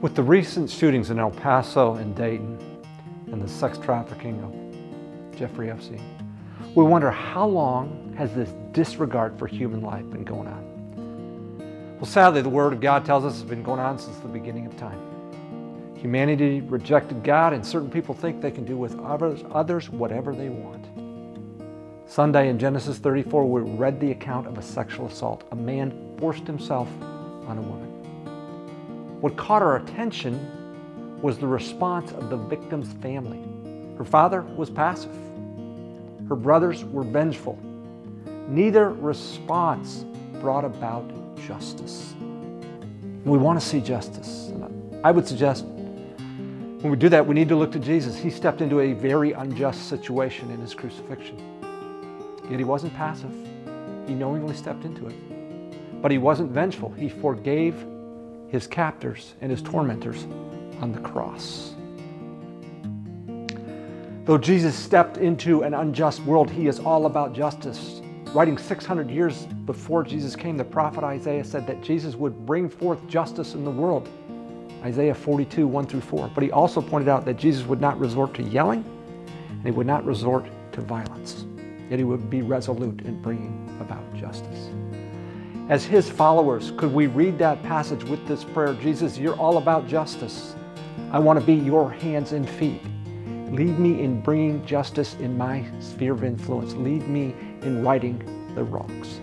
With the recent shootings in El Paso and Dayton and the sex trafficking of Jeffrey Epstein, we wonder how long has this disregard for human life been going on? Well, sadly, the Word of God tells us it's been going on since the beginning of time. Humanity rejected God, and certain people think they can do with others, others whatever they want. Sunday in Genesis 34, we read the account of a sexual assault. A man forced himself on a woman. What caught our attention was the response of the victim's family. Her father was passive, her brothers were vengeful. Neither response brought about justice. We want to see justice. I would suggest when we do that, we need to look to Jesus. He stepped into a very unjust situation in his crucifixion. Yet he wasn't passive, he knowingly stepped into it. But he wasn't vengeful, he forgave his captors and his tormentors on the cross. Though Jesus stepped into an unjust world, he is all about justice. Writing 600 years before Jesus came, the prophet Isaiah said that Jesus would bring forth justice in the world. Isaiah 42, 1 through 4. But he also pointed out that Jesus would not resort to yelling and he would not resort to violence. Yet he would be resolute in bringing about justice. As his followers, could we read that passage with this prayer Jesus, you're all about justice. I want to be your hands and feet. Lead me in bringing justice in my sphere of influence. Lead me in righting the wrongs.